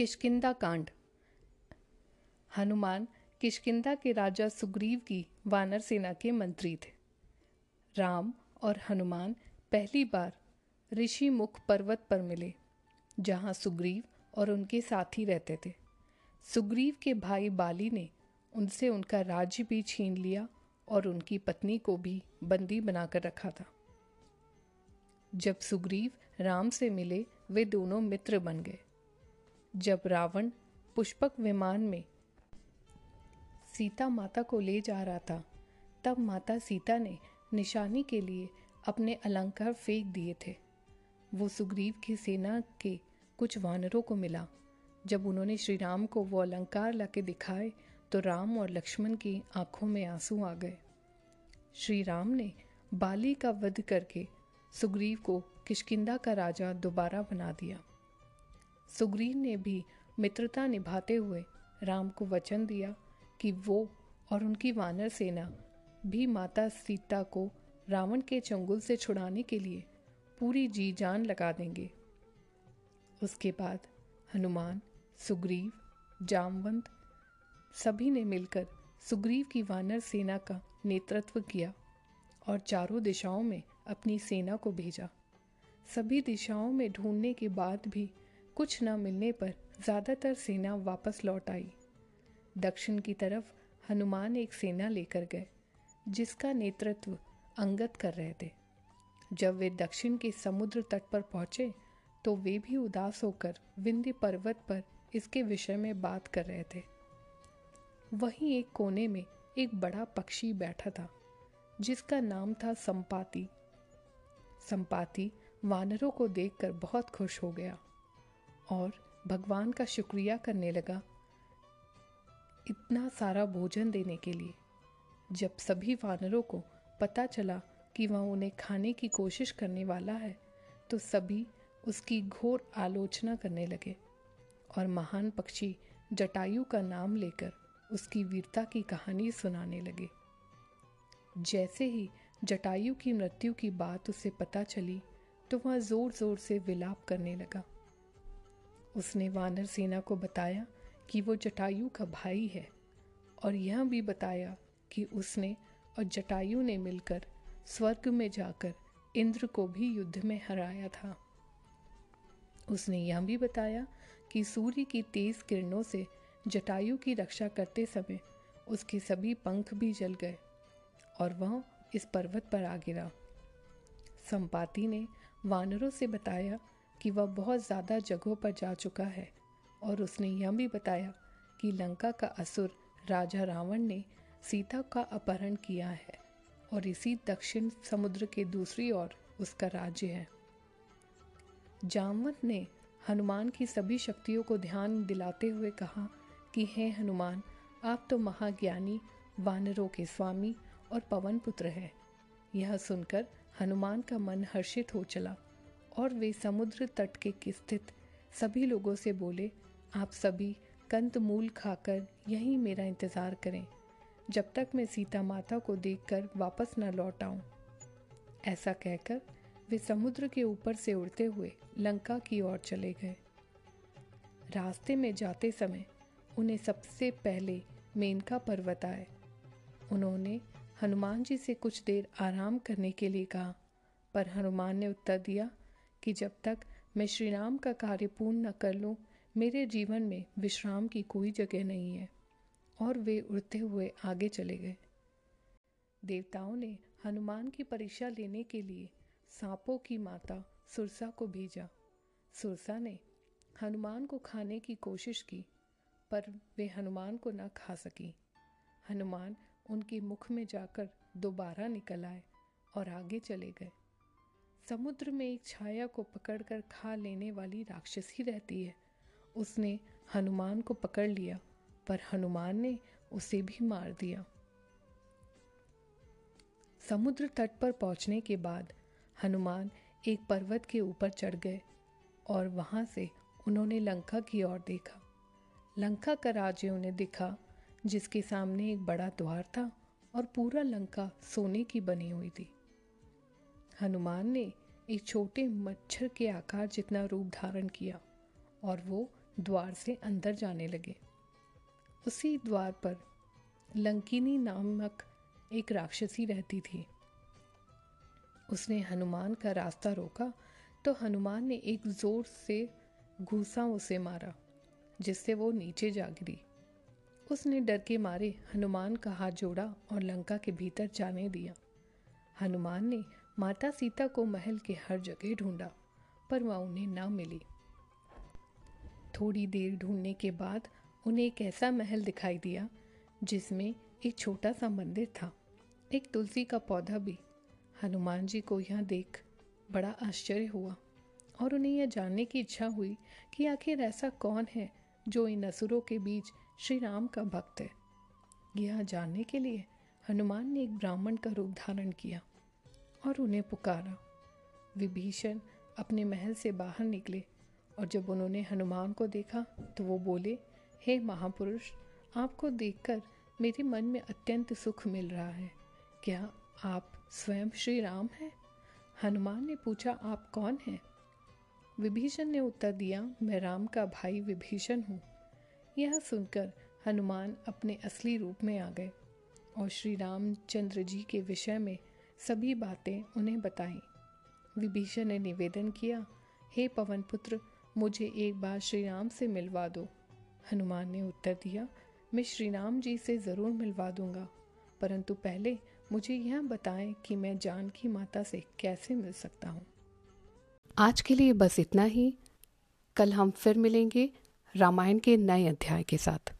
किशकिंदा कांड। हनुमान किशकिंदा के राजा सुग्रीव की वानर सेना के मंत्री थे। राम और हनुमान पहली बार ऋषि मुख पर्वत पर मिले, जहाँ सुग्रीव और उनके साथी रहते थे। सुग्रीव के भाई बाली ने उनसे उनका राज्य भी छीन लिया और उनकी पत्नी को भी बंदी बनाकर रखा था। जब सुग्रीव राम से मिले, वे दोनों मित्र बन गए। जब रावण पुष्पक विमान में सीता माता को ले जा रहा था, तब माता सीता ने निशानी के लिए अपने अलंकार फेंक दिए थे। वो सुग्रीव की सेना के कुछ वानरों को मिला। जब उन्होंने श्री राम को वो अलंकार लाके दिखाए तो राम और लक्ष्मण की आँखों में आँसू आ गए। श्री राम ने बाली का वध करके सुग्रीव को किशकिंदा का राजा दोबारा बना दिया। सुग्रीव ने भी मित्रता निभाते हुए राम को वचन दिया कि वो और उनकी वानर सेना भी माता सीता को रावण के चंगुल से छुड़ाने के लिए पूरी जी जान लगा देंगे। उसके बाद हनुमान, सुग्रीव, जामवंत सभी ने मिलकर सुग्रीव की वानर सेना का नेतृत्व किया और चारों दिशाओं में अपनी सेना को भेजा। सभी दिशाओं में ढूँढने के बाद भी कुछ न मिलने पर ज़्यादातर सेना वापस लौट आई। दक्षिण की तरफ़ हनुमान एक सेना लेकर गए, जिसका नेतृत्व अंगत कर रहे थे। जब वे दक्षिण के समुद्र तट पर पहुँचे तो वे भी उदास होकर विंध्य पर्वत पर इसके विषय में बात कर रहे थे। वहीं एक कोने में एक बड़ा पक्षी बैठा था, जिसका नाम था संपाति। संपाति वानरों को देखकर बहुत खुश हो गया। और भगवान का शुक्रिया करने लगा इतना सारा भोजन देने के लिए। जब सभी वानरों को पता चला कि वह उन्हें खाने की कोशिश करने वाला है तो सभी उसकी घोर आलोचना करने लगे और महान पक्षी जटायु का नाम लेकर उसकी वीरता की कहानी सुनाने लगे। जैसे ही जटायु की मृत्यु की बात उसे पता चली तो वह ज़ोर ज़ोर से विलाप करने लगा। उसने वानर सेना को बताया कि वो जटायु का भाई है और यह भी बताया कि उसने और जटायु ने मिलकर स्वर्ग में जाकर इंद्र को भी युद्ध में हराया था। उसने यह भी बताया कि सूर्य की तेज किरणों से जटायु की रक्षा करते समय उसके सभी पंख भी जल गए और वह इस पर्वत पर आ गिरा। संपाति ने वानरों से बताया कि वह बहुत ज़्यादा जगहों पर जा चुका है। और उसने यह भी बताया कि लंका का असुर राजा रावण ने सीता का अपहरण किया है और इसी दक्षिण समुद्र के दूसरी ओर उसका राज्य है। जामवंत ने हनुमान की सभी शक्तियों को ध्यान दिलाते हुए कहा कि, हे हनुमान, आप तो महाज्ञानी, वानरों के स्वामी और पवन पुत्र है। यह सुनकर हनुमान का मन हर्षित हो चला। और वे समुद्र तट के स्थित सभी लोगों से बोले, आप सभी कंत मूल खाकर यहीं मेरा इंतज़ार करें, जब तक मैं सीता माता को देखकर वापस न लौट आऊँ। ऐसा कहकर वे समुद्र के ऊपर से उड़ते हुए लंका की ओर चले गए। रास्ते में जाते समय उन्हें सबसे पहले मेनका पर्वत आए। उन्होंने हनुमान जी से कुछ देर आराम करने के लिए कहा, पर हनुमान ने उत्तर दिया कि जब तक मैं श्री राम का कार्य पूर्ण न कर लूँ, मेरे जीवन में विश्राम की कोई जगह नहीं है। और वे उड़ते हुए आगे चले गए। देवताओं ने हनुमान की परीक्षा लेने के लिए सांपों की माता सुरसा को भेजा। सुरसा ने हनुमान को खाने की कोशिश की, पर वे हनुमान को न खा सकी। हनुमान उनके मुख में जाकर दोबारा निकल आए और आगे चले गए। समुद्र में एक छाया को पकड़कर खा लेने वाली राक्षसी रहती है। उसने हनुमान को पकड़ लिया, पर हनुमान ने उसे भी मार दिया। समुद्र तट पर पहुँचने के बाद हनुमान एक पर्वत के ऊपर चढ़ गए और वहाँ से उन्होंने लंका की ओर देखा। लंका का राज्य उन्हें दिखा, जिसके सामने एक बड़ा द्वार था और पूरा लंका सोने की बनी हुई थी। हनुमान ने एक छोटे मच्छर के आकार जितना रूप धारण किया और वो द्वार से अंदर जाने लगे। उसी द्वार पर लंकिनी नामक एक राक्षसी रहती थी। उसने हनुमान का रास्ता रोका तो हनुमान ने एक ज़ोर से घूसा उसे मारा, जिससे वो नीचे जा गिरी। उसने डर के मारे हनुमान का हाथ जोड़ा और लंका के भीतर जाने दिया। हनुमान ने माता सीता को महल के हर जगह ढूंढा, पर वह उन्हें ना मिली। थोड़ी देर ढूँढने के बाद उन्हें एक ऐसा महल दिखाई दिया, जिसमें एक छोटा सा मंदिर था। एक तुलसी का पौधा भी। हनुमान जी को यह देख बड़ा आश्चर्य हुआ और उन्हें यह जानने की इच्छा हुई कि आखिर ऐसा कौन है जो इन असुरों के बीच श्री राम का भक्त है। यह जानने के लिए हनुमान ने एक ब्राह्मण का रूप धारण किया। और उन्हें पुकारा। विभीषण अपने महल से बाहर निकले और जब उन्होंने हनुमान को देखा तो वो बोले, हे महापुरुष, आपको देखकर मेरे मन में अत्यंत सुख मिल रहा है। क्या आप स्वयं श्री राम हैं? हनुमान ने पूछा, आप कौन हैं? विभीषण ने उत्तर दिया, मैं राम का भाई विभीषण हूँ। यह सुनकर हनुमान अपने असली रूप में आ गए और श्री रामचंद्र जी के विषय में सभी बातें उन्हें बताई। विभीषण ने निवेदन किया, हे पवन पुत्र मुझे एक बार श्री राम से मिलवा दो। हनुमान ने उत्तर दिया, मैं श्री राम जी से ज़रूर मिलवा दूँगा। परंतु पहले मुझे यह बताएँ कि मैं जानकी माता से कैसे मिल सकता हूँ। आज के लिए बस इतना ही। कल हम फिर मिलेंगे रामायण के नए अध्याय के साथ।